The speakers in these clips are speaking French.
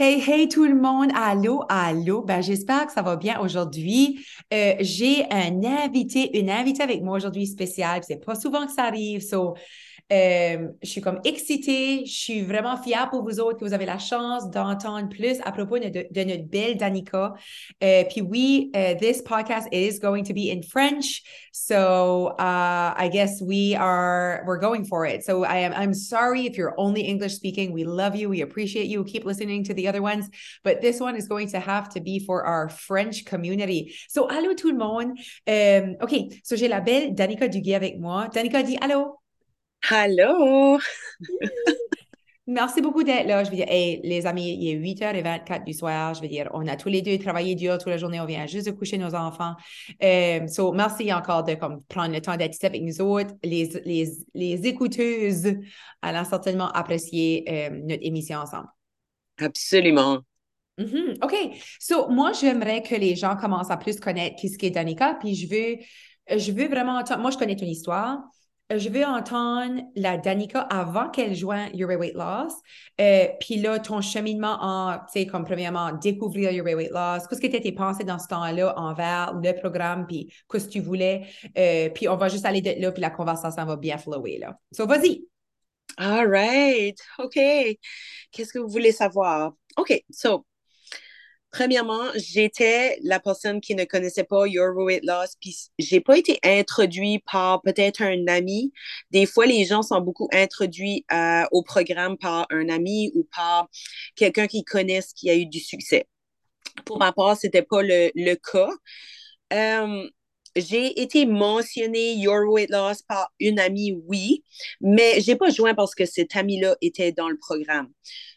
Hey, hey tout le monde, allô, allô. Ben, j'espère que ça va bien aujourd'hui. Euh, j'ai un invité, une invitée avec moi aujourd'hui spéciale. C'est pas souvent que ça arrive. So, euh, je suis comme excitée, je suis vraiment fière pour vous autres que vous avez la chance d'entendre plus à propos de, de notre belle Danica. Euh, puis oui, uh, this podcast is going to be in French, so uh, I guess we are we're going for it. So I am I'm sorry if you're only English speaking. We love you, we appreciate you. Keep listening to the other ones, but this one is going to have to be for our French community. So allô tout le monde. Um, ok, so j'ai la belle Danica Duguay avec moi. Danica dit allô. Allô! Merci beaucoup d'être là. Je veux dire, hey, les amis, il est 8h24 du soir. Je veux dire, on a tous les deux travaillé dur toute la journée. On vient juste de coucher nos enfants. Euh, so, merci encore de comme, prendre le temps d'être ici avec nous autres. Les, les, les écouteuses allons certainement apprécier euh, notre émission ensemble. Absolument. Mm-hmm. OK. So, moi, j'aimerais que les gens commencent à plus connaître qui ce qu'est Danica. Puis, je veux, je veux vraiment entendre. Moi, je connais ton histoire je veux entendre la Danica avant qu'elle joigne Your Weight Loss. Euh, puis là, ton cheminement en, tu sais, comme premièrement, découvrir Your Weight Loss. Qu'est-ce que tu étais pensé dans ce temps-là envers le programme, puis qu'est-ce que tu voulais? Euh, puis on va juste aller de là, puis la conversation va bien flower, là. So, vas-y. All right. OK. Qu'est-ce que vous voulez savoir? OK. So, Premièrement, j'étais la personne qui ne connaissait pas Your Weight Loss, puis j'ai pas été introduit par peut-être un ami. Des fois, les gens sont beaucoup introduits euh, au programme par un ami ou par quelqu'un qu'ils connaissent qui a eu du succès. Pour ma part, c'était pas le, le cas. Euh, j'ai été mentionné Your Weight Loss par une amie, oui, mais j'ai pas joint parce que cette amie-là était dans le programme.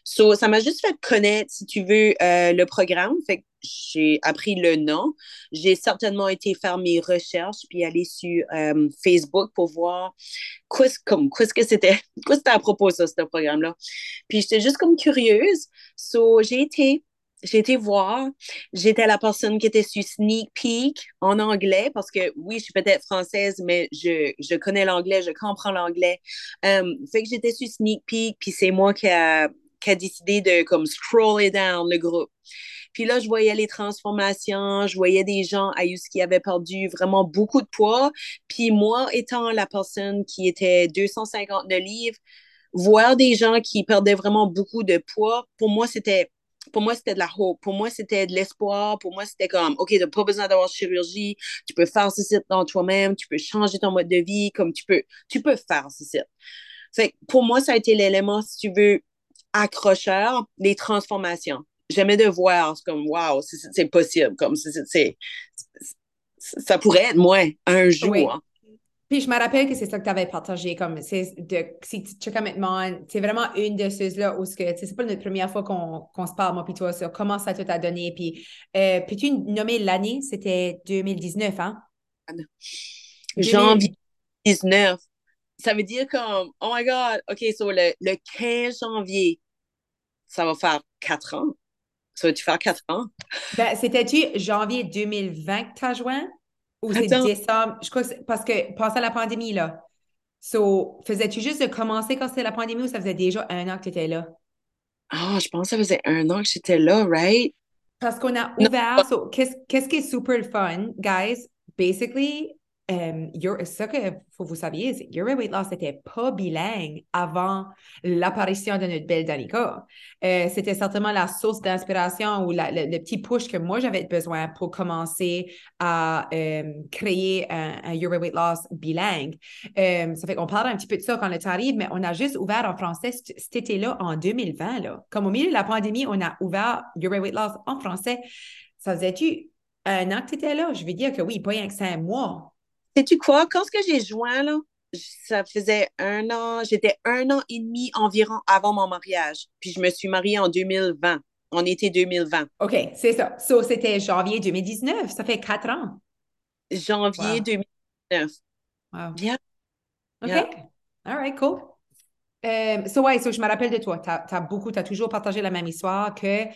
So, ça m'a juste fait connaître, si tu veux, euh, le programme. Fait que j'ai appris le nom. J'ai certainement été faire mes recherches puis aller sur euh, Facebook pour voir qu'est-ce que c'était, quoi c'était à propos de ce programme-là. Puis j'étais juste comme curieuse. So, j'ai été j'ai été voir, j'étais la personne qui était sur Sneak Peek en anglais parce que oui, je suis peut-être française, mais je, je connais l'anglais, je comprends l'anglais. Um, fait que j'étais sur Sneak Peek, puis c'est moi qui a, qui a décidé de comme scroller down le groupe. Puis là, je voyais les transformations, je voyais des gens à qui avaient perdu vraiment beaucoup de poids. Puis moi, étant la personne qui était 259 livres, voir des gens qui perdaient vraiment beaucoup de poids, pour moi, c'était pour moi, c'était de la hope. Pour moi, c'était de l'espoir. Pour moi, c'était comme, OK, tu n'as pas besoin d'avoir chirurgie. Tu peux faire ceci dans toi-même. Tu peux changer ton mode de vie comme tu peux. Tu peux faire ceci. Fait pour moi, ça a été l'élément, si tu veux, accrocheur, les transformations. J'aimais de voir, c'est comme, wow, c'est possible. Comme, c'est ça pourrait être moi un jour. Puis je me rappelle que c'est ça que tu avais partagé, comme c'est de si tu c'est vraiment une de ceux-là où ce c'est pas la première fois qu'on se parle, moi puis toi, sur comment ça t'a donné. Puis euh, peux-tu nommer l'année? C'était 2019, hein? Janvier 2019. Ça veut dire comme, oh my God, OK, so le, le 15 janvier, ça va faire quatre ans. Ça va-tu faire quatre ans? Ben, c'était-tu janvier 2020 que tu as joint? Ou c'est décembre? Je crois que parce que passé à la pandémie, là. So, faisais-tu juste de commencer quand c'était la pandémie ou ça faisait déjà un an que tu étais là? Ah, je pense que ça faisait un an que j'étais là, right? Parce qu'on a ouvert. So, qu'est-ce qui est super fun, guys? Basically, um, ce que faut vous saviez, Your Weight Loss n'était pas bilingue avant l'apparition de notre belle Danica. Euh, c'était certainement la source d'inspiration ou le, petit push que moi j'avais besoin pour commencer à euh, créer un, Your Weight Loss bilingue. Euh, ça fait qu'on parle un petit peu de ça quand le temps arrive, mais on a juste ouvert en français cet été-là en 2020. Là. Comme au milieu de la pandémie, on a ouvert Your Weight Loss en français. Ça faisait-tu un an que tu étais là? Je veux dire que oui, pas rien que cinq mois. Sais-tu quoi? Quand que j'ai joint, là, ça faisait un an, j'étais un an et demi environ avant mon mariage. Puis je me suis mariée en 2020, en été 2020. OK, c'est ça. So, c'était janvier 2019. Ça fait quatre ans. Janvier 2019. Wow. Bien. OK. All right, cool. Um, so, ouais, so je me rappelle de toi. Tu as, beaucoup, tu as toujours partagé la même histoire que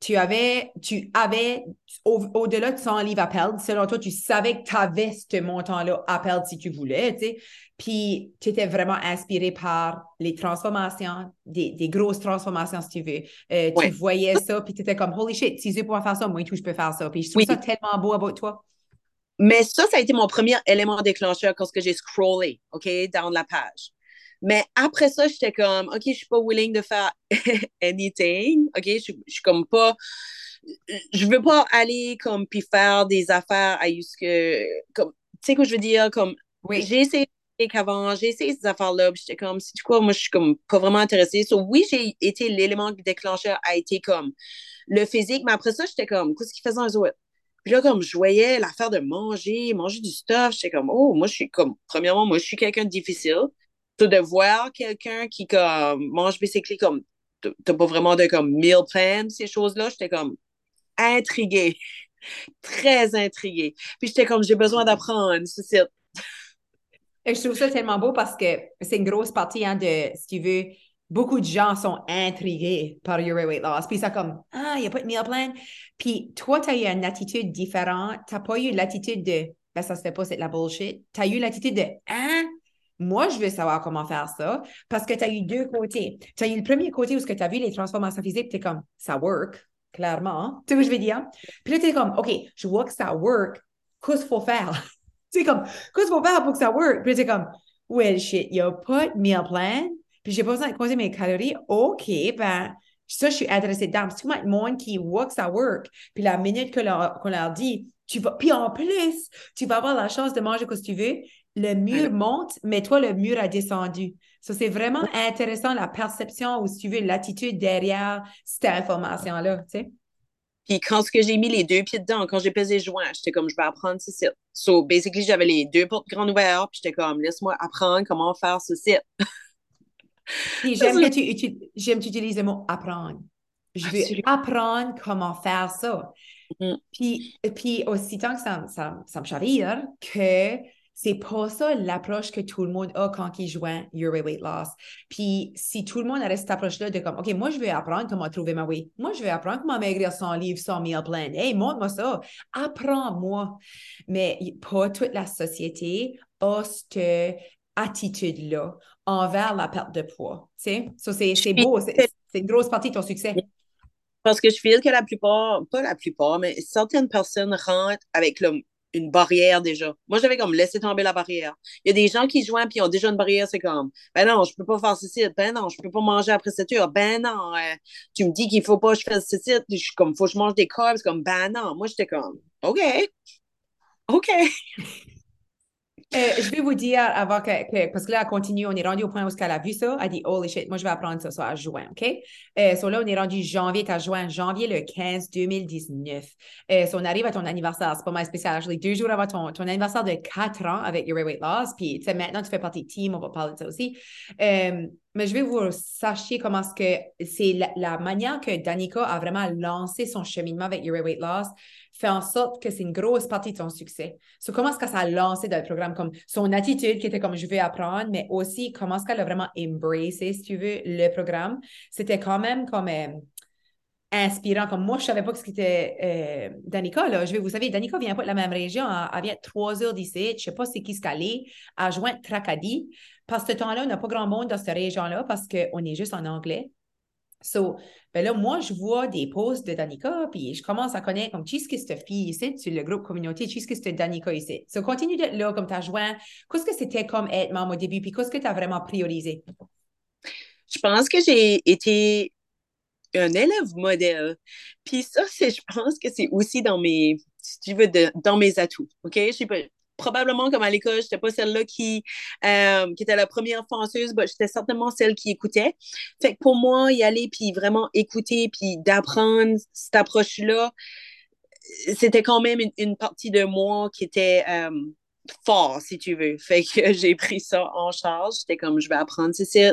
tu avais, tu avais au-delà de 100 livres à perdre, selon toi, tu savais que tu avais ce montant-là à perdre si tu voulais, tu sais. Puis tu étais vraiment inspiré par les transformations, des, des grosses transformations, si tu veux. Euh, tu voyais ça, puis tu étais comme, holy shit, si je peux faire ça, moi tout, je peux faire ça. Puis je trouve ça tellement beau about toi. Mais ça, ça a été mon premier élément déclencheur quand j'ai scrollé, OK, dans la page. Mais après ça, j'étais comme, OK, je suis pas willing de faire anything. OK, je, suis comme pas. Je veux pas aller comme puis faire des affaires à que. Comme, tu sais quoi je veux dire? Comme, oui. j'ai essayé qu'avant, j'ai essayé ces affaires-là, j'étais comme, si tu quoi, moi, je suis comme pas vraiment intéressée. So, oui, j'ai été l'élément déclencheur a été comme le physique, mais après ça, j'étais comme, qu'est-ce qu'ils faisaient eux autres? Puis là, comme je voyais l'affaire de manger, manger du stuff, j'étais comme, oh, moi, je suis comme, premièrement, moi, je suis quelqu'un de difficile de voir quelqu'un qui comme mange basically comme t'as pas vraiment de comme meal plan ces choses-là j'étais comme intriguée très intriguée puis j'étais comme j'ai besoin d'apprendre c'est je trouve ça tellement beau parce que c'est une grosse partie hein, de si tu veux beaucoup de gens sont intrigués par Your Weight Loss. Puis ça comme, ah, il n'y a pas de meal plan. Puis toi, tu as eu une attitude différente. Tu n'as pas eu l'attitude de, ben ça se fait pas, c'est de la bullshit. Tu as eu l'attitude de, ah, moi, je veux savoir comment faire ça parce que tu as eu deux côtés. Tu as eu le premier côté où tu as vu les transformations physiques, tu es comme, ça work, clairement. Tu sais ce que je veux dire? Puis là, tu es comme, OK, je vois que ça work. Qu'est-ce qu'il faut faire? tu sais, comme, qu'est-ce qu'il faut faire pour que ça work? Puis là, tu es comme, well, shit, il a pas de meal plan. Puis j'ai pas besoin de compter mes calories. OK, ben, ça, je suis intéressée dedans. C'est comme le monde qui que ça work. Puis la minute qu'on leur, leur dit, tu vas, puis en plus, tu vas avoir la chance de manger ce que tu veux le mur monte, mais toi, le mur a descendu. Ça, c'est vraiment intéressant, la perception ou, si tu veux, l'attitude derrière cette information-là, tu sais. Puis quand que j'ai mis les deux pieds dedans, quand j'ai pesé joint, j'étais comme, je vais apprendre ce site. So, basically, j'avais les deux portes grandes ouvertes, puis j'étais comme, laisse-moi apprendre comment faire ce site. j'aime que tu, j'aime tu utilises le mot apprendre. Je veux apprendre comment faire ça. Mm-hmm. Puis, puis aussi tant que ça, ça, ça me chavire que c'est pas ça l'approche que tout le monde a quand il joint Your Weight Loss. Puis si tout le monde a cette approche-là de comme, OK, moi, je vais apprendre comment trouver ma weight. Moi, je vais apprendre comment maigrir sans livre, sans meal plan. Hey, montre-moi ça. Apprends-moi. Mais pas toute la société a cette attitude-là envers la perte de poids. Tu sais? So, c'est beau. C'est une grosse partie de ton succès. Parce que je feel que la plupart, pas la plupart, mais certaines personnes rentrent avec le une barrière déjà. Moi, j'avais comme laissé tomber la barrière. Il y a des gens qui joignent puis ont déjà une barrière, c'est comme ben non, je peux pas faire ceci, ben non, je peux pas manger après cette heure, ben non, euh, tu me dis qu'il faut pas que je fasse ceci, je suis comme faut que je mange des carbs, comme ben non. Moi, j'étais comme OK. OK. Euh, je vais vous dire avant que, parce que là, elle continue, on est rendu au point où elle a vu ça, elle dit Holy shit, moi je vais apprendre ça, ça à juin, OK? Euh, so là, on est rendu janvier, tu as juin, janvier le 15 2019. Euh, so on arrive à ton anniversaire, c'est pas mal spécial, deux jours avant ton, ton anniversaire de 4 ans avec Your Weight Loss, puis maintenant tu fais partie de team, on va parler de ça aussi. Euh, mais je vais vous sachiez comment ce que c'est la, manière que Danica a vraiment lancé son cheminement avec Your Weight Loss fait en sorte que c'est une grosse partie de son succès. So, comment est-ce que ça a lancé dans le programme, comme son attitude qui était comme je vais apprendre, mais aussi comment est-ce qu'elle a vraiment embrassé, si tu veux, le programme. C'était quand même comme euh, inspirant. Comme moi, je ne savais pas ce qu'était euh, Danica. Là. Je vais vous savez, Danica vient pas de la même région. Elle, vient de trois heures d'ici. Je ne sais pas c'est qui qu'elle est. Elle joint Tracadie. Parce que ce temps-là, on n'a pas grand monde dans cette région-là parce qu'on est juste en anglais. So, ben là, moi, je vois des posts de Danica, puis je commence à connaître comme qu'est-ce que cette fille ici, sur le groupe communauté, qu'est-ce que c'est Danica ici. So, continue d'être là comme tu as joint. Qu'est-ce que c'était comme être membre au début, puis qu'est-ce que tu as vraiment priorisé? Je pense que j'ai été un élève modèle. Puis ça, c'est, je pense que c'est aussi dans mes, si tu veux, dans mes atouts. OK? Je pas, probablement comme à l'école, je n'étais pas celle-là qui, euh, qui était la première fonceuse, mais j'étais certainement celle qui écoutait. Fait que pour moi, y aller, puis vraiment écouter, puis d'apprendre cette approche-là, c'était quand même une, partie de moi qui était euh, fort, si tu veux. Fait que j'ai pris ça en charge. J'étais comme, je vais apprendre ceci.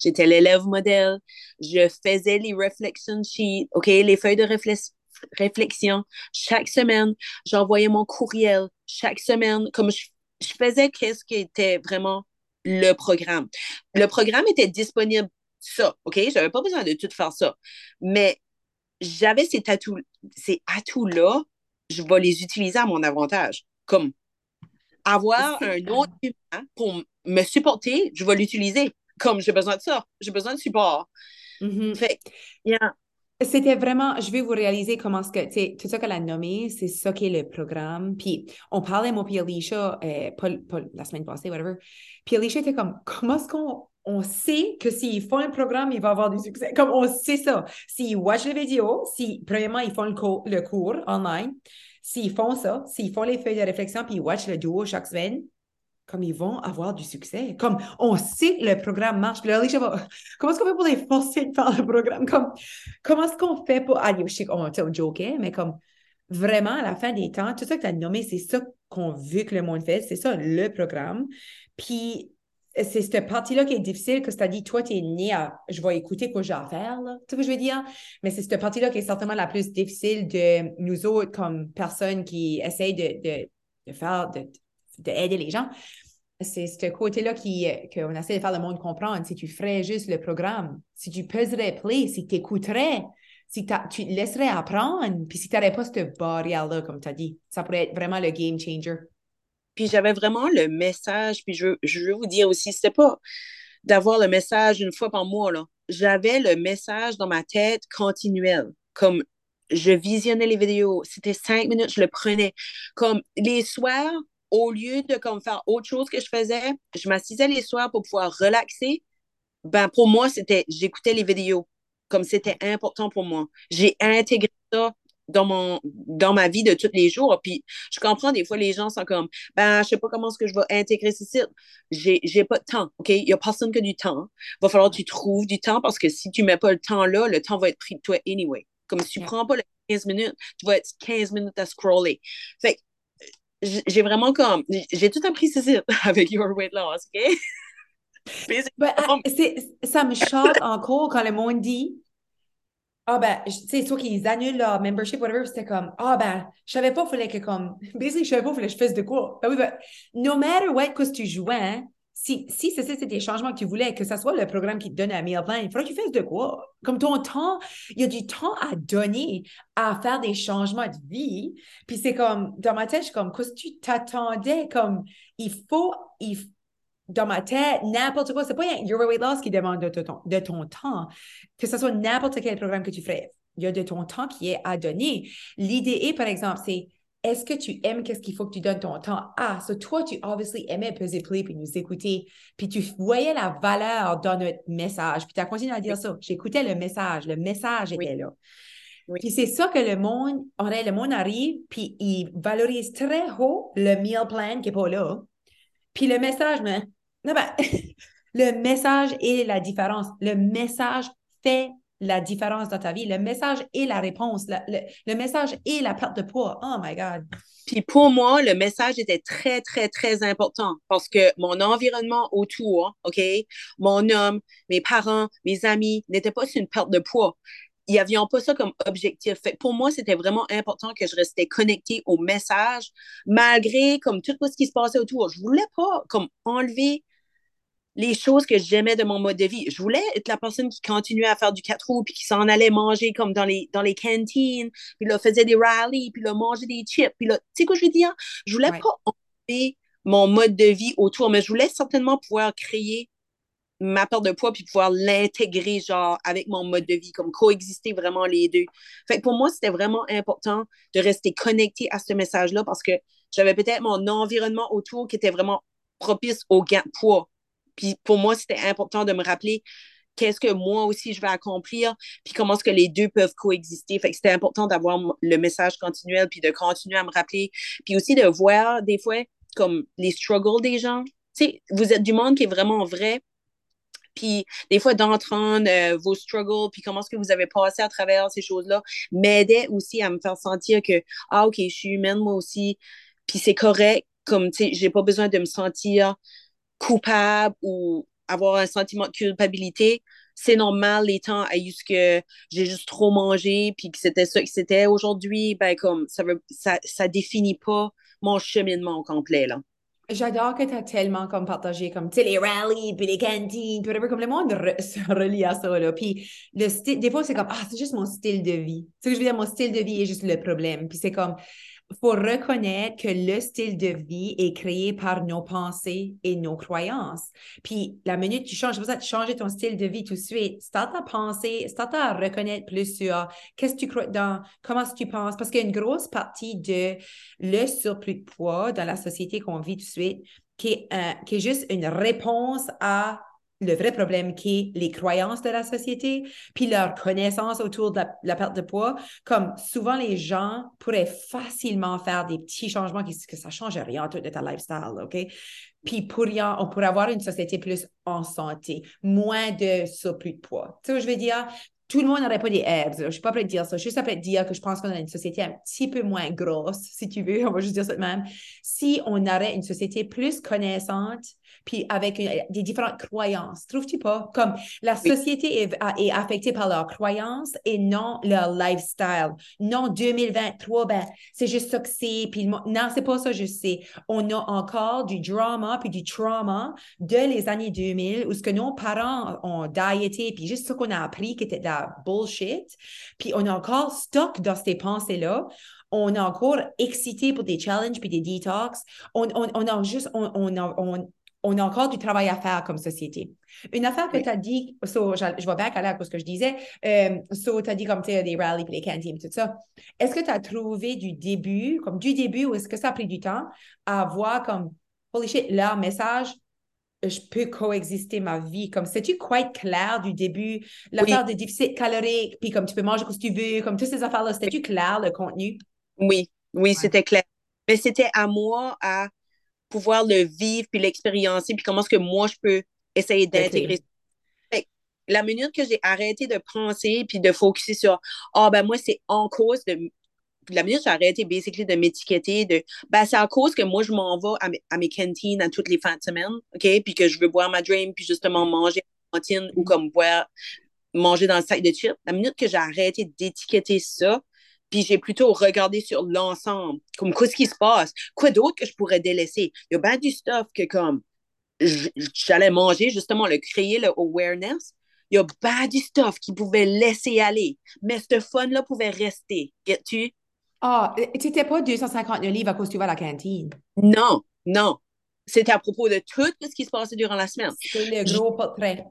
J'étais l'élève modèle. Je faisais les reflection sheets, OK, les feuilles de réflexion réflexion chaque semaine. J'envoyais mon courriel chaque semaine. Comme je, faisais qu'est-ce qui était vraiment le programme. Le programme était disponible ça, OK? J'avais pas besoin de tout faire ça. Mais j'avais ces atouts, ces atouts-là, je vais les utiliser à mon avantage. Comme avoir un autre humain pour me supporter, je vais l'utiliser. Comme j'ai besoin de ça, j'ai besoin de support. Mm-hmm. Fait, C'était vraiment, je vais vous réaliser comment ce que, tu sais, tout ça qu'elle a nommé, c'est ça qui est le programme. Puis on parlait, moi, puis Alicia, euh, pas, la semaine passée, whatever. Puis Alicia était comme, comment est-ce qu'on on sait que s'ils font un programme, il va avoir du succès? Comme on sait ça. S'ils watchent les vidéos, si, premièrement, ils font le, cours, le cours online, s'ils font ça, s'ils font les feuilles de réflexion, puis ils watchent le duo chaque semaine, comme ils vont avoir du succès. Comme on sait que le programme marche. Puis là, comment est-ce qu'on fait pour les forcer de faire le programme? Comme, comment est-ce qu'on fait pour. Ah, je sais qu'on on joke, mais comme vraiment, à la fin des temps, tout ça que tu as nommé, c'est ça qu'on veut que le monde fasse, c'est ça le programme. Puis c'est cette partie-là qui est difficile, que tu as dit, toi, tu es né à, je vais écouter quoi j'ai à faire, là. Tu ce que je veux dire? Mais c'est cette partie-là qui est certainement la plus difficile de nous autres comme personnes qui essayent de, faire, aider les gens. C'est ce côté-là qui, qu'on essaie de faire le monde comprendre. Si tu ferais juste le programme, si tu peserais play, si tu écouterais, si tu te laisserais apprendre, puis si tu n'aurais pas cette barrière-là, comme tu as dit, ça pourrait être vraiment le game changer. Puis j'avais vraiment le message, puis je, je veux vous dire aussi, c'était pas d'avoir le message une fois par mois, là. J'avais le message dans ma tête continuel, comme je visionnais les vidéos, c'était cinq minutes, je le prenais. Comme les soirs, au lieu de comme faire autre chose que je faisais, je m'assisais les soirs pour pouvoir relaxer. Ben pour moi, c'était j'écoutais les vidéos comme c'était important pour moi. J'ai intégré ça dans mon dans ma vie de tous les jours. Puis je comprends des fois les gens sont comme ben je sais pas comment est-ce que je vais intégrer ceci. J'ai j'ai pas de temps. OK, il y a personne que du temps. Il va falloir que tu trouves du temps parce que si tu mets pas le temps là, le temps va être pris de toi anyway. Comme si tu prends pas les 15 minutes, tu vas être 15 minutes à scroller. Fait j'ai vraiment comme j'ai tout appris ceci avec Your Weight Loss, OK? Ben, ah, ça me choque encore quand le monde dit ah ben, tu sais, soit qu'ils annulent leur membership, whatever, c'était comme, ah ben, je savais pas, fallait que comme, basically, je savais pas, fallait que je fasse de quoi. Ben oui, ben, no matter what que tu jouais, si, si c'est des changements que tu voulais, que ce soit le programme qui te donne un meilleur plan, il faudrait que tu fasses de quoi? Comme ton temps, il y a du temps à donner à faire des changements de vie. Puis c'est comme, dans ma tête, je suis comme, qu'est-ce que tu t'attendais? Comme, il faut, il, dans ma tête, n'importe quoi, c'est pas Your Weight Loss qui demande de ton, de ton temps, que ce soit n'importe quel programme que tu ferais. Il y a de ton temps qui est à donner. L'idée par exemple, c'est est-ce que tu aimes qu'est-ce qu'il faut que tu donnes ton temps? Ah, so toi, tu obviously aimais peser play puis nous écouter, puis tu voyais la valeur dans notre message, puis tu as continué à dire ça. J'écoutais le message, le message était là. Puis c'est ça que le monde, en vrai, le monde arrive, puis il valorise très haut le meal plan qui n'est pas là. Puis le message, mais non, ben, le message est la différence. Le message fait la différence dans ta vie. Le message est la réponse. Le, message est la perte de poids. Oh my God. Puis pour moi, le message était très, très, très important parce que mon environnement autour, OK, mon homme, mes parents, mes amis, n'étaient pas sur une perte de poids. Ils n'avaient pas ça comme objectif. Fait pour moi, c'était vraiment important que je restais connectée au message, malgré comme tout ce qui se passait autour. Je voulais pas comme enlever les choses que j'aimais de mon mode de vie. Je voulais être la personne qui continuait à faire du quatre roues, puis qui s'en allait manger comme dans les, dans les cantines, puis là, faisait des rallyes, puis là, manger des chips, puis là, tu sais quoi je veux dire? Je voulais pas enlever mon mode de vie autour, mais je voulais certainement pouvoir créer ma perte de poids, puis pouvoir l'intégrer, genre, avec mon mode de vie, comme coexister vraiment les deux. Fait que pour moi, c'était vraiment important de rester connecté à ce message-là, parce que j'avais peut-être mon environnement autour qui était vraiment propice au gain de poids puis pour moi, c'était important de me rappeler qu'est-ce que moi aussi je vais accomplir, puis comment est-ce que les deux peuvent coexister. Fait que c'était important d'avoir le message continuel, puis de continuer à me rappeler, puis aussi de voir des fois comme les struggles des gens. Tu sais, vous êtes du monde qui est vraiment vrai, puis des fois d'entendre euh, vos struggles, puis comment est-ce que vous avez passé à travers ces choses-là, m'aidait aussi à me faire sentir que, ah, OK, je suis humaine moi aussi, puis c'est correct, comme, tu sais, j'ai pas besoin de me sentir coupable ou avoir un sentiment de culpabilité, c'est normal les temps à eu que j'ai juste trop mangé puis que c'était ça que c'était. Aujourd'hui, ben comme ça veut ça, ça définit pas mon cheminement complet là. J'adore que tu as tellement comme partagé comme tu sais les rallyes puis les cantines whatever comme le monde se relie à ça là. Puis le style des fois c'est comme ah c'est juste mon style de vie. Tu sais je veux dire? Mon style de vie est juste le problème. Puis c'est comme faut reconnaître que le style de vie est créé par nos pensées et nos croyances. Puis la minute tu changes, c'est pour que changes ton style de vie tout de suite. Start à penser, start à reconnaître plus sur qu'est-ce que tu crois dans, comment tu penses, parce qu'il y a une grosse partie de le surplus de poids dans la société qu'on vit tout de suite qui est, euh, qui est juste une réponse à le vrai problème qui est les croyances de la société, puis leur connaissance autour de la, perte de poids. Comme souvent, les gens pourraient facilement faire des petits changements qui que ça change rien de ta lifestyle, OK? Puis pour rien, on pourrait avoir une société plus en santé, moins de surplus de poids. Tu sais je veux dire? tout le monde n'aurait pas des abs. Je ne suis pas prête à dire ça. Je suis juste prête à dire que je pense qu'on a une société un petit peu moins grosse, si tu veux. On va juste dire ça de même. Si on aurait une société plus connaissante, puis avec des différentes croyances. Trouves-tu pas? Comme la société est, est, affectée par leurs croyances et non leur lifestyle. Non, 2023, ben, c'est juste ça que c'est. Puis non, c'est pas ça, je sais. On a encore du drama puis du trauma de les années 2000 où ce que nos parents ont diété puis juste ce qu'on a appris qui était de la bullshit. Puis on a encore stock dans ces pensées-là on est encore excité pour des challenges puis des detox. On, on, on a juste, on, on, on, on a encore du travail à faire comme société. Une affaire que tu as dit, je, vais back à ce que je disais, euh, tu as dit comme des rallyes, les cantines, tout ça. Est-ce que tu as trouvé du début, comme du début, ou est-ce que ça a pris du temps à voir comme, holy shit, leur message, je peux coexister ma vie? Comme, c'est-tu quite clair du début? L'affaire de déficit calorique, puis comme tu peux manger ce que tu veux, comme toutes ces affaires-là, c'était-tu clair le contenu? Oui, oui, c'était clair. Mais c'était à moi à pouvoir le vivre puis l'expériencer, puis comment est-ce que moi, je peux essayer d'intégrer La minute que j'ai arrêté de penser puis de focuser sur « Ah, ben moi, c'est en cause de... » La minute que j'ai arrêté, basically, de m'étiqueter, de ben, c'est à cause que moi, je m'en vais à mes, cantines à toutes les fins de semaine, OK? Puis que je veux boire ma dream, puis justement manger en cantine ou comme boire, manger dans le sac de chips. La minute que j'ai arrêté d'étiqueter ça, puis j'ai plutôt regardé sur l'ensemble, comme qu'est-ce qui se passe, quoi d'autre que je pourrais délaisser? Il y a bien du stuff que comme j'allais manger, justement, le créer le awareness. Il y a bien du stuff qui pouvait laisser aller, mais ce fun-là pouvait rester. Get-tu? Ah, oh, tu n'étais pas 250 livres à cause que tu vas à la cantine? Non, non. C'était à propos de tout ce qui se passait durant la semaine. C'est le gros portrait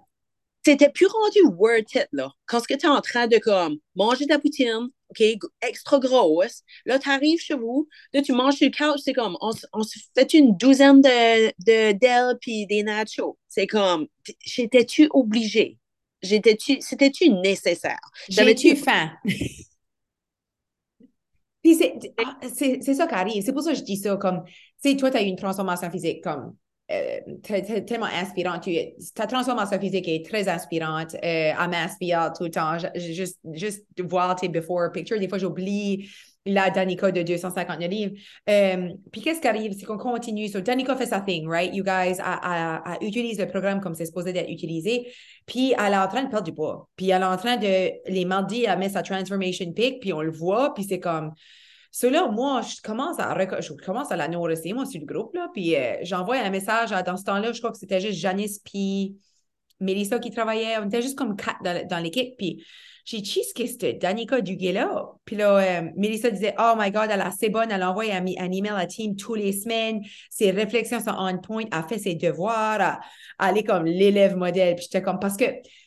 c'était plus rendu worth it, là. Quand tu es en train de, comme, manger de la poutine, OK, extra grosse, là, tu arrives chez vous, là, tu manges sur le couch, c'est comme, on, on se fait une douzaine de, de d'ailes puis des nachos. C'est comme, j'étais-tu obligée? J'étais-tu, c'était-tu nécessaire? J'avais-tu faim? Puis ah, c'est, c'est, ça qui arrive. C'est pour ça que je dis ça, comme, tu sais, toi, tu as eu une transformation physique, comme, tellement inspirante. ta transformation physique est très inspirante. Euh, elle m'inspire tout le temps. Juste, voir tes before pictures. Des fois, j'oublie la Danica de 250 livres. Euh, puis qu'est-ce qui arrive? C'est qu'on continue. So, Danica fait sa thing, right? You guys, elle, utilise le programme comme c'est supposé d'être utilisé. Puis elle est en train de perdre du poids. Puis elle est en train de, les mardis, elle met sa transformation pic, puis on le voit, puis c'est comme So là, moi, je commence à, je commence à la nourrir, moi, sur le groupe, là, puis euh, j'envoie un message dans ce temps-là, je crois que c'était juste Janice puis Mélissa qui travaillait, on était juste comme quatre dans, l'équipe, puis j'ai dit, qu'est-ce que Danica Duguay-là? Puis là, euh, Mélissa disait, oh my God, elle est assez bonne, elle envoie un, email à Team tous les semaines, ses réflexions sont on point, elle fait ses devoirs, elle, est comme l'élève modèle. Puis j'étais comme, parce que,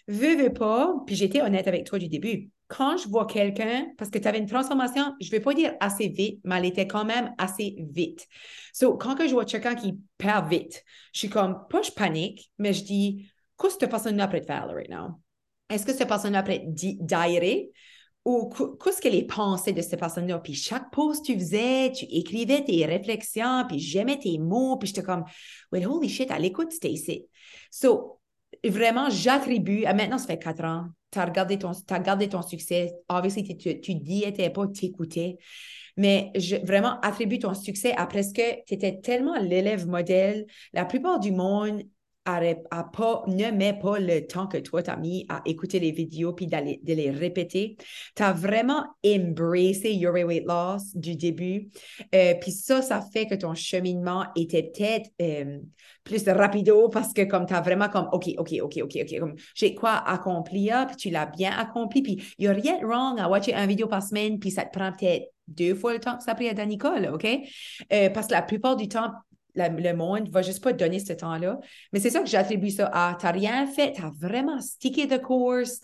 veux, veux pas, puis j'étais honnête avec toi du début, quand je vois quelqu'un, parce que tu avais une transformation, je ne vais pas dire assez vite, mais elle était quand même assez vite. So, quand que je vois quelqu'un qui perd vite, je suis comme, pas je panique, mais je dis, qu'est-ce que cette personne-là peut faire right now? Est-ce que cette personne-là peut diarrhée? Ou qu'est-ce que les pensées de cette personne-là? Puis chaque pause tu faisais, tu écrivais tes réflexions, puis j'aimais tes mots, puis j'étais comme, well, holy shit, à l'écoute, Stacy. So, vraiment, j'attribue, maintenant, ça fait quatre ans, tu as regardé ton, gardé ton succès. Obviously, tu, tu diétais pas, tu. Mais je, vraiment, attribue ton succès à presque, tu étais tellement l'élève modèle. La plupart du monde pas, ne mets pas le temps que toi t'as mis à écouter les vidéos puis d'aller de les répéter. Tu as vraiment embrassé Your Weight Loss du début. Euh, puis ça, ça fait que ton cheminement était peut-être euh, plus rapido parce que comme tu as vraiment comme OK, OK, OK, OK, OK, comme j'ai quoi accomplir, puis tu l'as bien accompli, puis il n'y a rien de wrong à watcher un vidéo par semaine, puis ça te prend peut-être deux fois le temps que ça a pris à Danica, OK? Euh, parce que la plupart du temps, le monde va juste pas donner ce temps-là. Mais c'est ça que j'attribue ça à. Tu n'as rien fait, tu as vraiment stické de course,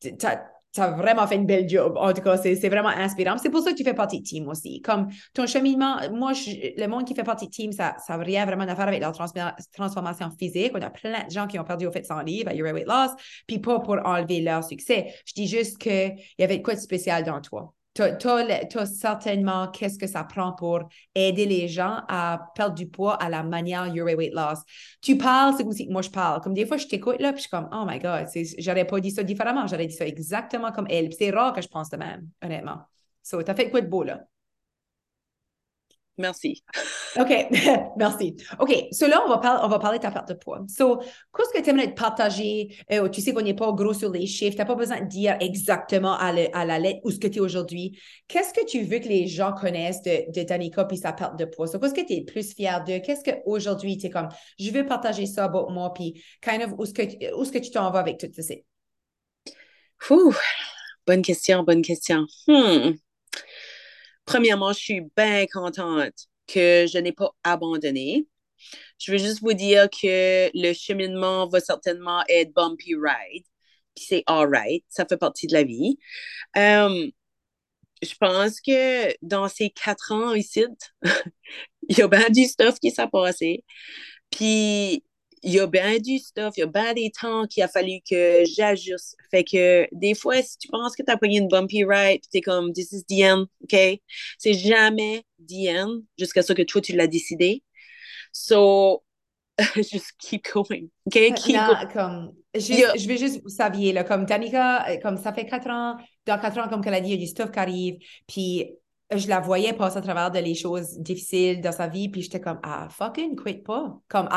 tu as, vraiment fait une belle job. En tout cas, c'est vraiment inspirant. C'est pour ça que tu fais partie de team aussi. Comme ton cheminement, moi, le monde qui fait partie de team, ça n'a rien vraiment à faire avec leur transformation physique. On a plein de gens qui ont perdu au fait sans livre à Your Weight Loss, puis pas pour enlever leur succès. Je dis juste qu'il y avait quoi de spécial dans toi tu as, certainement qu'est-ce que ça prend pour aider les gens à perdre du poids à la manière Your Weight Loss. Tu parles, c'est comme si moi je parle. Comme des fois, je t'écoute là, puis je suis comme, oh my God, j'aurais pas dit ça différemment, j'aurais dit ça exactement comme elle. c'est rare que je pense de même, honnêtement. So, as fait quoi de beau là? Merci. OK, merci. OK, so là, on va, parler, on va parler de ta perte de poids. So, qu'est-ce que tu aimerais te partager? Euh, tu sais qu'on n'est pas gros sur les chiffres, tu n'as pas besoin de dire exactement à, la lettre où ce que tu es aujourd'hui. Qu'est-ce que tu veux que les gens connaissent de, de Danica puis sa perte de poids? So, qu'est-ce que tu es le plus fier de? Qu'est-ce qu'aujourd'hui, tu es comme, je veux partager ça avec moi, puis kind of, où est-ce que, que tu t'en vas avec tout ça? Ouh, bonne question, bonne question. Hmm premièrement, je suis bien contente que je n'ai pas abandonné. Je veux juste vous dire que le cheminement va certainement être bumpy ride. Puis c'est all right, ça fait partie de la vie. Euh, je pense que dans ces quatre ans ici, il y a bien du stuff qui s'est passé. Puis il y a bien du stuff, il y a bien des temps qu'il a fallu que j'ajuste. Fait que des fois, si tu penses que tu as pris une bumpy ride, tu es comme, this is the end, OK? C'est jamais the end jusqu'à ce que toi, tu l'as décidé. So, just keep going, OK? Keep non, comme, je vais juste vous saviez, là, comme Danica, comme ça fait quatre ans, dans quatre ans, comme qu'elle a dit, il y a du stuff qui arrive, puis je la voyais passer à travers de les choses difficiles dans sa vie, puis j'étais comme, ah, fucking quit pas. Comme,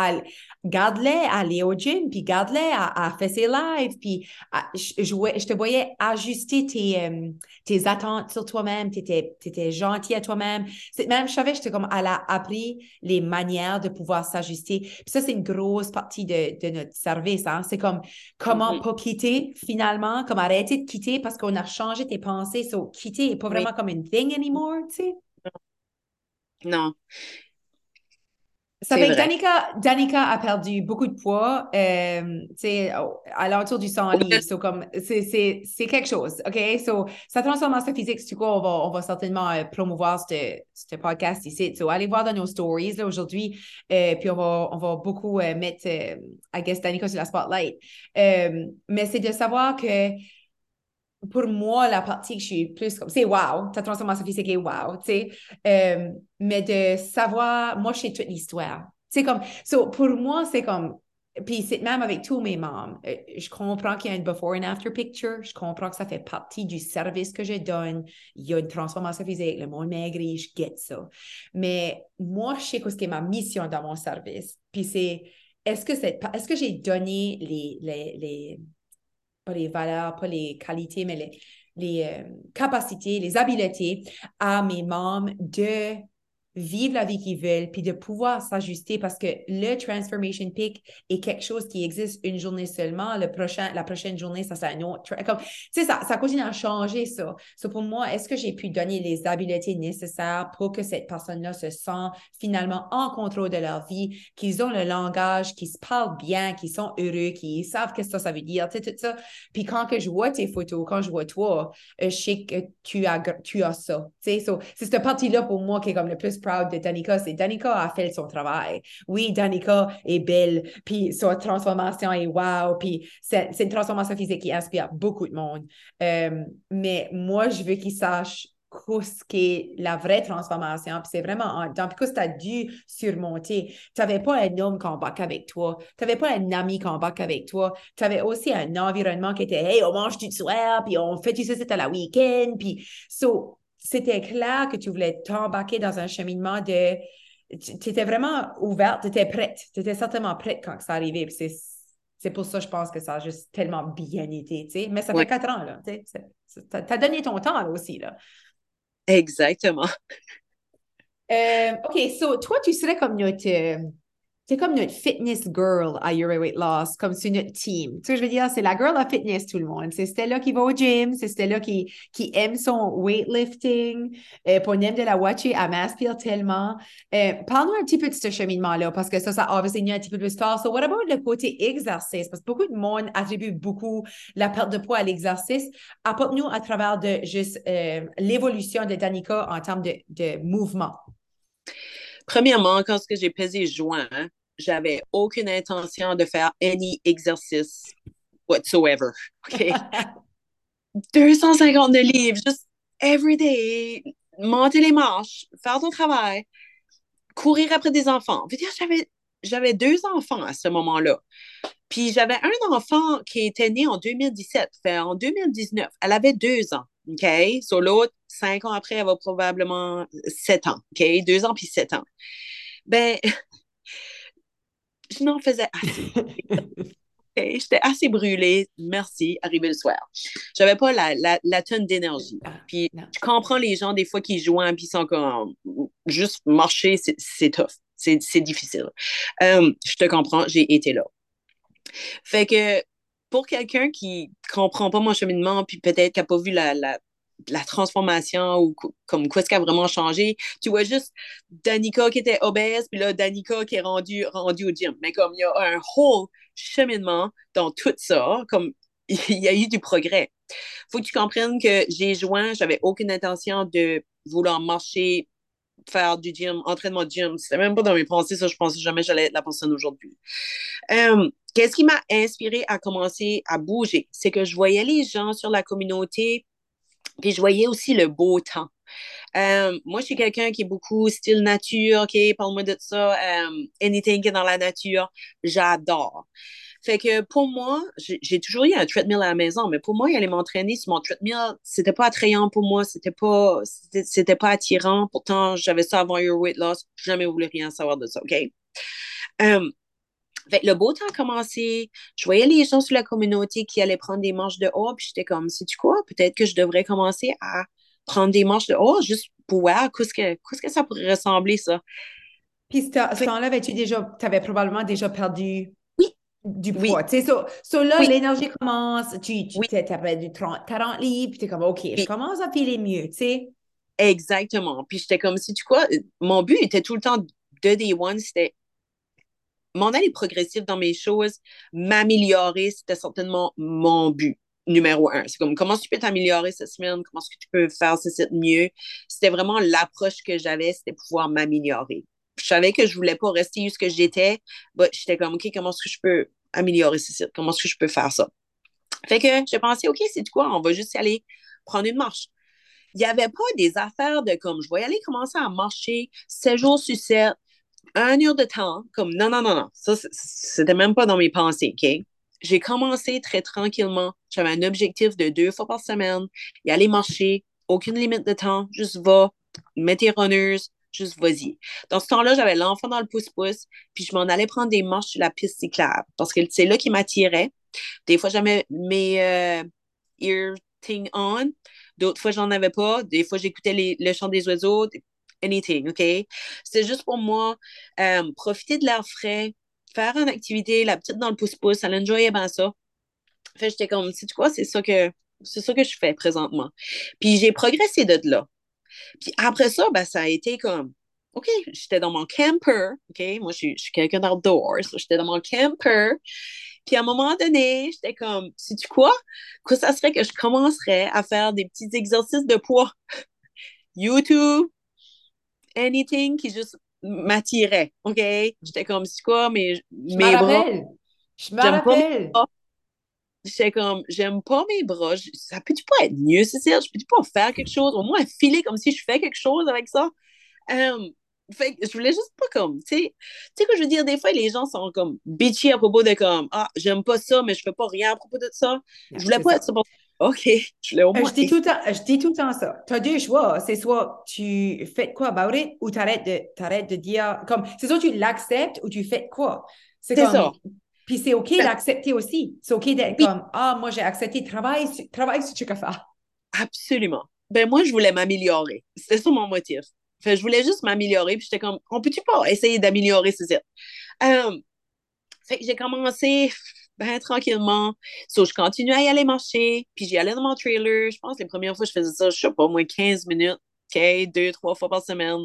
garde-les à aller au gym, puis garde-les à, faire ses lives, puis je, je, te voyais ajuster tes, euh, tes attentes sur toi-même, tu étais, gentil à toi-même. Même, je savais, j'étais comme, elle a appris les manières de pouvoir s'ajuster. Puis ça, c'est une grosse partie de, de notre service. Hein? C'est comme, comment mm-hmm. pas quitter finalement, comme arrêter de quitter parce qu'on a changé tes pensées. So, quitter n'est pas vraiment comme une thing anymore non. Ça fait que Danica, Danica, a perdu beaucoup de poids euh, à l'entour du 100 livres. comme, c'est quelque chose. OK? So, sa transformation physique, du coup, on va, on va certainement euh, promouvoir ce podcast ici. So, allez voir dans nos stories aujourd'hui. Euh, puis on va, on va beaucoup mettre, I guess, Danica sur la spotlight. mais c'est de savoir que pour moi, la partie que je suis plus comme, c'est wow, ta transformation physique est wow, tu sais. Euh, mais de savoir, moi, je sais toute l'histoire. C'est comme, pour moi, c'est comme, puis c'est même avec tous mes membres, euh, je comprends qu'il y a une before and after picture, je comprends que ça fait partie du service que je donne, il y a une transformation physique, le monde maigri, je get ça. Mais moi, je sais que ce qui est ma mission dans mon service, puis c'est, est-ce que, c'est, est-ce que j'ai donné les, les, les pas les valeurs, pas les qualités, mais les, les euh, capacités, les habiletés à mes membres de vivre la vie qu'ils veulent, puis de pouvoir s'ajuster parce que le Transformation Peak est quelque chose qui existe une journée seulement. Le prochain, la prochaine journée, ça, c'est un autre. Comme, ça, ça continue à changer, ça. So, pour moi, est-ce que j'ai pu donner les habiletés nécessaires pour que cette personne-là se sent finalement en contrôle de leur vie, qu'ils ont le langage, qu'ils se parlent bien, qu'ils sont heureux, qu'ils savent qu'est-ce que ça veut dire, tu sais, tout ça. Puis quand que je vois tes photos, quand je vois toi, euh, je sais que tu as, tu as ça. Tu sais, c'est cette partie-là pour moi qui est comme le plus de Danica, c'est Danica a fait son travail. Oui, Danica est belle, puis sa transformation est wow, puis c'est une transformation physique qui inspire beaucoup de monde. Euh, mais moi, je veux qu'ils sachent ce qu'est la vraie transformation. Puis c'est vraiment en temps. Puis que tu as dû surmonter. Tu n'avais pas un homme qui embarque avec toi. Tu n'avais pas un ami qui embarque avec toi. Tu avais aussi un environnement qui était Hey, on mange du soir, puis on fait du c'est à la week-end. Puis, so, c'était clair que tu voulais t'embarquer dans un cheminement de tu étais vraiment ouverte, tu étais prête. Tu étais certainement prête quand ça arrivait. C'est pour ça, je pense que ça a juste tellement bien été, tu sais. Mais ça fait quatre ans, là. Tu as donné ton temps, là, aussi, là. Exactement. Euh, OK, so, toi, tu serais comme notre, euh, c'est comme notre fitness girl à Your Weight Loss, comme c'est notre team. Tu sais, je veux dire, c'est la girl à fitness, tout le monde. C'est Stella qui va au gym, c'est Stella qui, qui aime son weightlifting, euh, pour aime de la watcher, elle m'inspire tellement. Euh, Parle-nous un petit peu de ce cheminement-là, parce que ça, ça a obviously un petit peu de l'histoire. So, what about le côté exercice? Parce que beaucoup de monde attribue beaucoup la perte de poids à l'exercice. Apporte-nous à travers de juste euh, l'évolution de Danica en termes de, de mouvement. Premièrement, quand j'ai pesé juin, j'avais aucune intention de faire any exercice whatsoever. OK? 250 de livres, juste every day, monter les marches, faire ton travail, courir après des enfants. Je veux dire, j'avais, j'avais deux enfants à ce moment-là. Puis j'avais un enfant qui était né en 2017. Fait en 2019, elle avait deux ans. OK? Sur l'autre, cinq ans après, elle va probablement sept ans. OK? Deux ans puis sept ans. Ben, n'en faisais assez. J'étais assez brûlée, merci, arrivé le soir. J'avais pas la, la, la tonne d'énergie. Ah, puis je comprends les gens des fois qui jouent, puis ils sont comme juste marcher, c'est tough, c'est difficile. Euh, je te comprends, j'ai été là. Fait que pour quelqu'un qui comprend pas mon cheminement, puis peut-être qui n'a pas vu la, la, la transformation ou comme quoi ce qui a vraiment changé. Tu vois juste Danica qui était obèse, puis là, Danica qui est rendue rendu au gym. Mais comme il y a un whole cheminement dans tout ça, comme il y a eu du progrès. Faut que tu comprennes que j'ai joint, j'avais aucune intention de vouloir marcher, faire du gym, entraînement de gym. C'était même pas dans mes pensées, ça, je pensais jamais j'allais être la personne aujourd'hui. Euh, qu'est-ce qui m'a inspiré à commencer à bouger? C'est que je voyais les gens sur la communauté puis je voyais aussi le beau temps. Euh, moi, je suis quelqu'un qui est beaucoup style nature, OK, parle-moi de ça, euh, anything qui est dans la nature, j'adore. Fait que pour moi, j'ai toujours eu un treadmill à la maison, mais pour moi, aller m'entraîner sur mon treadmill, c'était pas attrayant pour moi, c'était pas, c'était pas attirant. Pourtant, j'avais ça avant Your Weight Loss, jamais voulu rien savoir de ça, OK? Euh, fait le beau temps a commencé. Je voyais les gens sur la communauté qui allaient prendre des marches de haut, puis j'étais comme, sais-tu quoi? Peut-être que je devrais commencer à prendre des marches de haut juste pour voir qu'est-ce que, qu'est-ce que ça pourrait ressembler, ça. Puis, ce temps-là, déjà, tu avais probablement déjà perdu oui. du poids. Tu sais, so, là, l'énergie commence, tu, tu as perdu 30, 40 livres, puis tu es comme, OK, je commence à filer mieux, tu sais. Exactement. Puis j'étais comme, si tu quoi, mon but était tout le temps de day one, c'était mon aller progressif dans mes choses, m'améliorer, c'était certainement mon but numéro un. C'est comme comment tu peux t'améliorer cette semaine, comment est-ce que tu peux faire ceci mieux? C'était vraiment l'approche que j'avais, c'était pouvoir m'améliorer. Je savais que je voulais pas rester où ce que j'étais, j'étais comme, OK, comment est-ce que je peux améliorer ceci? Comment est-ce que je peux faire ça? Fait que j'ai pensé, OK, c'est quoi? On va juste aller prendre une marche. Il n'y avait pas des affaires de comme, je vais aller commencer à marcher 7 jours sur 7, un heure de temps, comme non, non, non, non, ça, c'était même pas dans mes pensées, OK? J'ai commencé très tranquillement. J'avais un objectif de deux fois par semaine, y aller marcher, aucune limite de temps, juste va, mets tes runners, juste vas-y. Dans ce temps-là, j'avais l'enfant dans le pouce-pouce, puis je m'en allais prendre des marches sur la piste cyclable parce que c'est là qui m'attirait. Des fois, j'avais mes euh, ear thing on, d'autres fois, j'en avais pas. Des fois, j'écoutais le chant des oiseaux, anything, OK? C'est juste pour moi, euh, profiter de l'air frais, faire une activité, la petite dans le pouce-pouce, elle enjoyait bien ça. Fait j'étais comme, tu quoi, c'est ça que c'est ça que je fais présentement. Puis j'ai progressé de là. Puis après ça, ben, ça a été comme, OK, j'étais dans mon camper, OK? Moi, je suis, quelqu'un d'outdoors, j'étais dans mon camper. Puis à un moment donné, j'étais comme, sais-tu quoi? Quoi ça serait que je commencerais à faire des petits exercices de poids? YouTube, anything qui juste m'attirait, OK? J'étais comme, c'est quoi, mais mes bras... Je me rappelle. J'étais comme, j'aime pas mes bras. Ça peut-tu pas être mieux, Cécile? Je peux-tu pas faire quelque chose? Au moins, filer comme si je fais quelque chose avec ça? Um, fait je voulais juste pas comme, tu sais, tu sais que je veux dire, des fois, les gens sont comme bitchy à propos de comme, ah, j'aime pas ça, mais je fais pas rien à propos de ça. je voulais pas être ça. OK, je l'ai au Euh, moins. Je dis tout le temps, je dis tout le temps ça. Tu as deux choix. C'est soit tu fais quoi about it ou t'arrêtes de, t'arrêtes de dire, comme, c'est soit tu l'acceptes ou tu fais quoi. C'est ça. puis c'est OK Ben- d'accepter aussi. C'est OK d'être Oui. comme, ah, moi j'ai accepté, travaille, travaille sur ce que tu faire. Absolument. Ben moi, je voulais m'améliorer. C'était ça mon motif. Fait, je voulais juste m'améliorer, puis j'étais comme, on peut-tu pas essayer d'améliorer ce site? Euh, fait que j'ai commencé ben, tranquillement. So, je continuais à y aller marcher, puis j'y allais dans mon trailer. Je pense que les premières fois, je faisais ça, je sais pas, au moins 15 minutes, OK, deux, trois fois par semaine.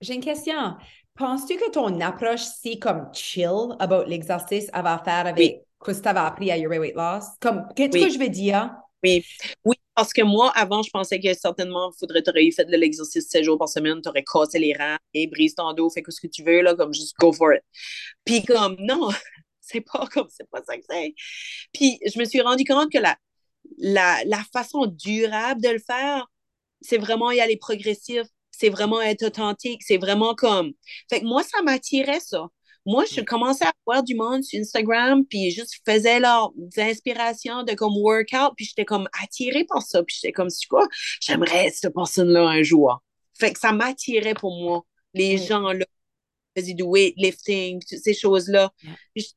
J'ai une question. Penses-tu que ton approche, c'est comme chill about l'exercice à va faire avec Oui. ce que tu avais appris à Your Weight Loss? Comme, qu'est-ce Oui. que je veux dire? Oui. Oui, parce que moi, avant, je pensais que certainement, il faudrait, t'aurais eu fait de l'exercice 7 jours par semaine, t'aurais cassé les rangs et brise ton dos, fais que ce que tu veux, là, comme juste go for it. Puis comme, non, c'est pas comme, c'est pas ça que c'est. Puis je me suis rendu compte que la, la, la façon durable de le faire, c'est vraiment y aller progressif, c'est vraiment être authentique, c'est vraiment comme. Fait que moi, ça m'attirait ça. Moi, je commençais à voir du monde sur Instagram, puis juste faisais leurs inspirations de comme workout, puis j'étais comme attirée par ça, puis j'étais comme, c'est quoi, j'aimerais cette personne-là un jour. Fait que ça m'attirait pour moi, les Oui. gens-là qui faisaient du weightlifting, toutes ces choses-là. Yeah.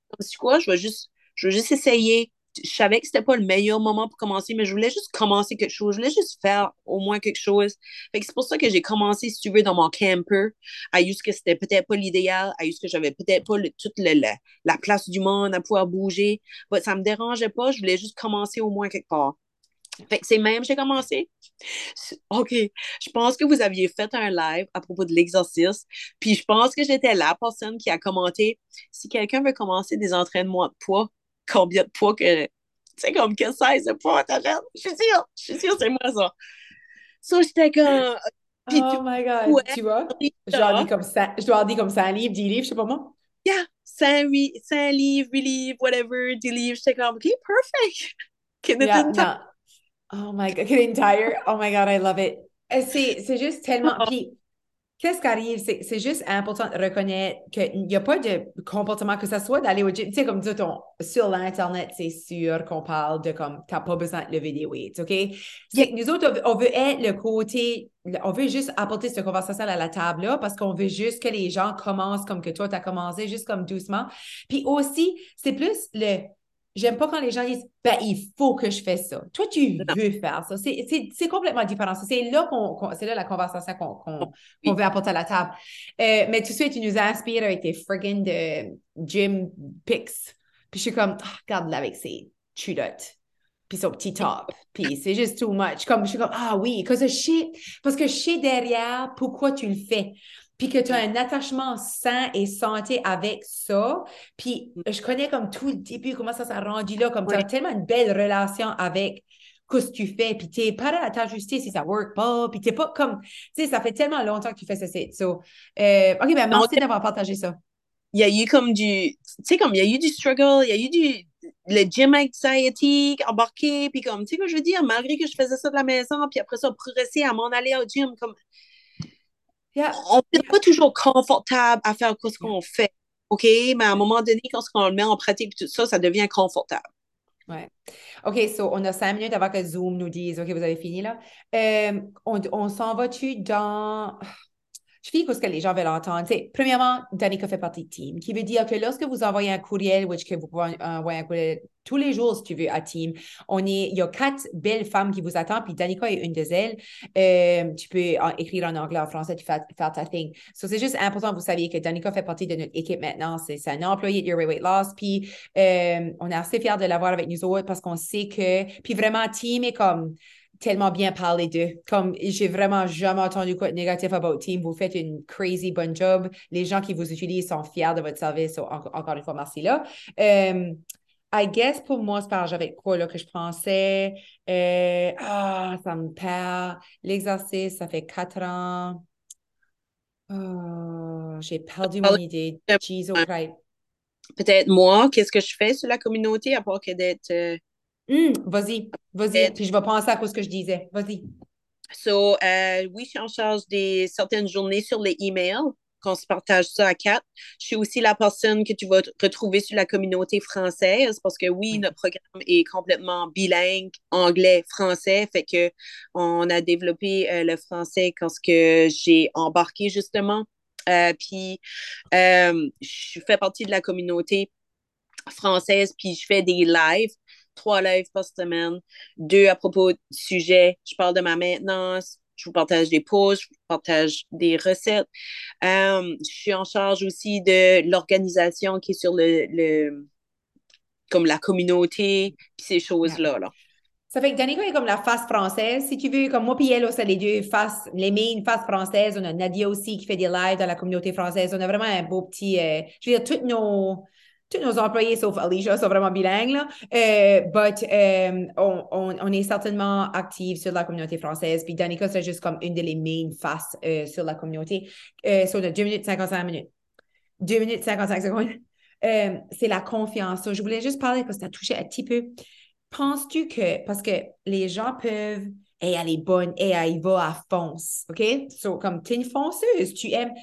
Comme, c'est quoi, je vais juste, je vais juste essayer. Je savais que c'était pas le meilleur moment pour commencer, mais je voulais juste commencer quelque chose. Je voulais juste faire au moins quelque chose. Fait que c'est pour ça que j'ai commencé, si tu veux, dans mon camper, à juste que c'était peut-être pas l'idéal, à juste que j'avais peut-être pas le- toute le- la- la place du monde à pouvoir bouger. Mais ça me dérangeait pas, je voulais juste commencer au moins quelque part. Fait que c'est même, j'ai commencé. OK, je pense que vous aviez fait un live à propos de l'exercice, puis je pense que j'étais la personne qui a commenté si quelqu'un veut commencer des entraînements de poids, combien de poids que. Tu sais, comme quel size de poids t'as fait? Je suis sûre, je suis sûre, c'est moi ça. Ça, j'étais comme. Puis oh tu- my God, ouais. tu vois? Je dois en dire comme ça, je dois dire comme ça un livre, 10 livres, je sais pas moi. Yeah, 5, livres, 8 livres, whatever, 10 livres. J'étais comme, OK, perfect. Yeah. Oh my God, Canadian Tire. Oh my God, I love it. C'est, c'est juste tellement. Oh. Puis, qu'est-ce qui arrive? C'est, juste important de reconnaître qu'il n'y a pas de comportement, que ce soit d'aller au gym. Tu sais, comme dit, ton, sur l'Internet, c'est sûr qu'on parle de comme, t'as pas besoin de lever des weights, OK? C'est que nous autres, on veut, on veut être le côté, on veut juste apporter cette conversation à la table là parce qu'on veut juste que les gens commencent comme que toi, tu as commencé, juste comme doucement. Puis aussi, c'est plus le. J'aime pas quand les gens disent, ben, il faut que je fasse ça. Toi, tu veux faire ça. C'est, complètement différent. C'est là qu'on, qu'on- c'est là la conversation qu'on, veut apporter à la table. Euh, mais tout de suite, tu nous inspires avec tes friggin' de gym pics. Puis je suis comme, Ah, regarde-la avec ses culottes. Puis son petit top. Puis c'est juste too much. Comme, je suis comme, ah oui, parce que je sais, parce que je sais derrière pourquoi tu le fais. Puis que tu as un attachement sain et santé avec ça. Puis je connais comme tout le début, comment ça s'est rendu là. Comme tu as tellement une belle relation avec ce que tu fais. Puis tu n'es pas à t'ajuster si ça ne work pas. Puis tu n'es pas comme, tu sais, ça fait tellement longtemps que tu fais ça. c'est- So, euh, OK, ben merci d'avoir partagé ça. il y a eu comme du, tu sais, comme il y a eu du struggle, il y a eu du, le gym anxiety embarqué, puis comme, tu sais quoi je veux dire, malgré que je faisais ça de la maison, puis après ça, progresser à m'en aller au gym, comme, Yeah. on n'est pas toujours confortable à faire ce qu'on fait, OK? Mais à un moment donné, quand on le met en pratique, tout ça, ça devient confortable. Ouais. OK, so on a cinq minutes avant que Zoom nous dise, OK, vous avez fini là. Euh, on on s'en va-tu dans. Je finis ce que les gens veulent entendre. Sais, premièrement, Danica fait partie de Team, qui veut dire que lorsque vous envoyez un courriel, which que vous pouvez envoyer un courriel tous les jours, si tu veux, à Team, on est, il y a quatre belles femmes qui vous attendent, puis Danica est une de elles. Euh, tu peux écrire en anglais, en français, tu fais faire ta thing. So, c'est juste important, vous saviez que Danica fait partie de notre équipe maintenant. C'est c'est un employé de Your Weight Loss, puis euh, on est assez fiers de l'avoir avec nous autres parce qu'on sait que, puis vraiment, Team est comme tellement bien parlé d'eux. Comme j'ai vraiment jamais entendu quoi de négatif about Team. Vous faites une crazy bonne job. Les gens qui vous utilisent sont fiers de votre service. Encore une fois, merci là. Euh, I guess pour moi, c'est par avec quoi là, que je pensais. Euh, ah, ça me perd. L'exercice, ça fait quatre ans. Oh, j'ai perdu mon idée. Peut-être moi, qu'est-ce que je fais sur la communauté, à part que d'être... euh, Hum, vas-y, vas-y. Et- Puis je vais penser à ce que je disais. Vas-y. So, euh, oui, je suis en charge des certaines journées sur les emails qu'on se partage ça à quatre. Je suis aussi la personne que tu vas retrouver sur la communauté française parce que oui, notre programme est complètement bilingue, anglais, français. Fait que on a développé euh, le français quand que j'ai embarqué justement. Euh, puis euh, je fais partie de la communauté française, puis je fais des lives trois lives par semaine, deux à propos du sujet. Je parle de ma maintenance, je vous partage des posts, je vous partage des recettes. Euh, je suis en charge aussi de l'organisation qui est sur le, comme la communauté, puis ces choses-là. Là. Ça fait que Danica est comme la face française, si tu veux. Comme moi puis elle, c'est les deux faces, les main faces françaises. On a Nadia aussi qui fait des lives dans la communauté française. On a vraiment un beau petit... Euh, je veux dire, toutes nos tous nos employés, sauf Alicia, sont vraiment bilingues. Là. Euh, but euh, on, on, on, est certainement actifs sur la communauté française. Puis Danica, c'est juste comme une des main faces euh, sur la communauté. Euh, sur de 2 minutes 55 minutes. 2 minutes 55 secondes. C'est la confiance. je voulais juste parler parce que as touché un petit peu. Penses-tu que, parce que les gens peuvent, et elle est bonne, et elle va à fonce, OK? So, comme tu es une fonceuse, tu aimes,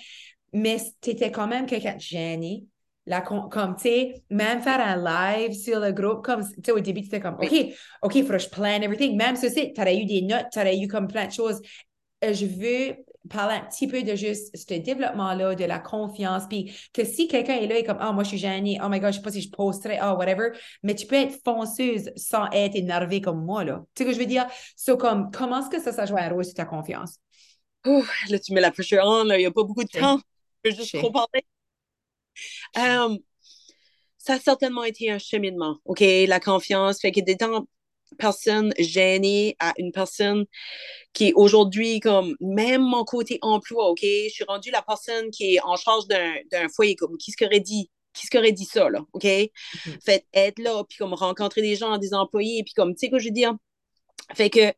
mais tu étais quand même quelqu'un de gêné la, comme, tu sais, même faire un live sur le groupe, comme, tu sais, au début, tu étais comme, OK, OK, faut que je plan everything. Même ceci, tu aurais eu des notes, tu aurais eu comme plein de choses. Euh, je veux parler un petit peu de juste ce développement-là, de la confiance, puis que si quelqu'un est là et comme, oh, moi, je suis gênée, oh my God, je sais pas si je posterai, oh, whatever, mais tu peux être fonceuse sans être énervée comme moi, là. Tu sais ce que je veux dire? So, comme, comment est-ce que ça, ça joue un rôle sur ta confiance? Ouh, là, tu mets la pression, là, il n'y a pas beaucoup de temps. Je peux juste trop parler. Um, ça a certainement été un cheminement, OK? La confiance fait que des temps, personne gênée à une personne qui est aujourd'hui comme même mon côté emploi, OK? Je suis rendue la personne qui est en charge d'un foyer, comme qui se aurait dit qui se aurait dit ça, là, OK? Mm-hmm. Fait être là, puis comme rencontrer des gens, des employés, puis comme, tu sais, que je veux dire, fait que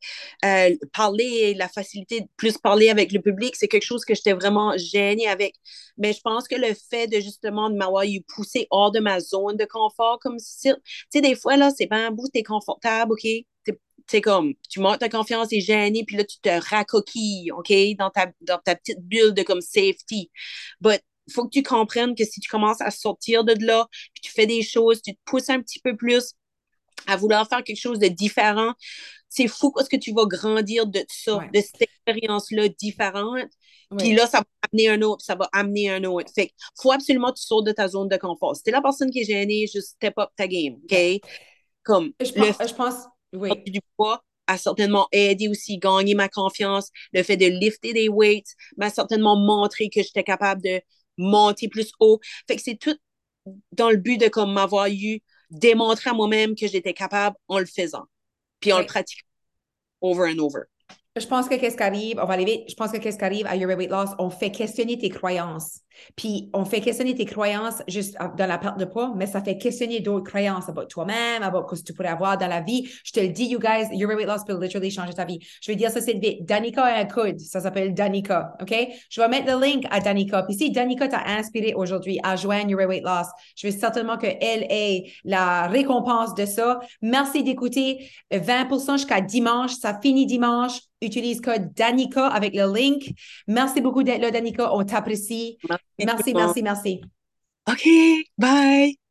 euh, parler, la facilité de plus parler avec le public, c'est quelque chose que j'étais vraiment gênée avec. Mais je pense que le fait de justement de m'avoir eu poussé hors de ma zone de confort, comme si, tu sais, des fois, là, c'est pas un bout, t'es confortable, OK? C'est comme, tu montes ta confiance, t'es gêné, puis là, tu te racoquilles, OK? Dans ta, dans ta petite bulle de comme safety. But faut que tu comprennes que si tu commences à sortir de là, puis tu fais des choses, tu te pousses un petit peu plus à vouloir faire quelque chose de différent, c'est fou parce que tu vas grandir de ça, de cette expérience-là différente. Puis là, ça va amener un autre, ça va amener un autre. Fait faut absolument que tu sautes de ta zone de confort. Si t'es la personne qui est gênée, juste step up ta game, OK? Comme je pense, je pense oui. du poids a certainement aidé aussi gagner ma confiance. Le fait de lifter des weights m'a certainement montré que j'étais capable de monter plus haut. Fait que c'est tout dans le but de comme m'avoir eu démontrer à moi-même que j'étais capable en le faisant. Puis on le pratique over and over. Je pense que qu'est-ce qui arrive, on va aller vite, je pense que qu'est-ce qui arrive à Your Weight Loss, on fait questionner tes croyances. Puis on fait questionner tes croyances juste dans la perte de poids, mais ça fait questionner d'autres croyances about toi-même, about ce que tu pourrais avoir dans la vie. Je te le dis, you guys, Your Weight Loss peut literally changer ta vie. Je vais dire ça c'est vite. Danica a un code, ça s'appelle Danica, OK? Je vais mettre le link à Danica. Puis si Danica t'a inspiré aujourd'hui à joindre Your Weight Loss, je veux certainement qu'elle ait la récompense de ça. Merci d'écouter. 20% jusqu'à dimanche. Ça finit dimanche. Utilise code Danica avec le link. Merci beaucoup d'être là, Danica. On t'apprécie. Merci, merci, merci. OK, bye.